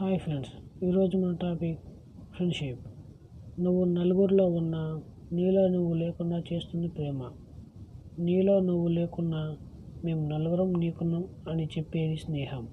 Hi friends ఈరోజు మన topic friendship. నువ్వు నలుగురిలో ఉన్న నీలో నువ్వు లేకుండా చేస్తుంది ప్రేమ. నీలో నువ్వు లేకున్నా మేము నలుగురం నీకున్నాం అని చెప్పేది స్నేహం.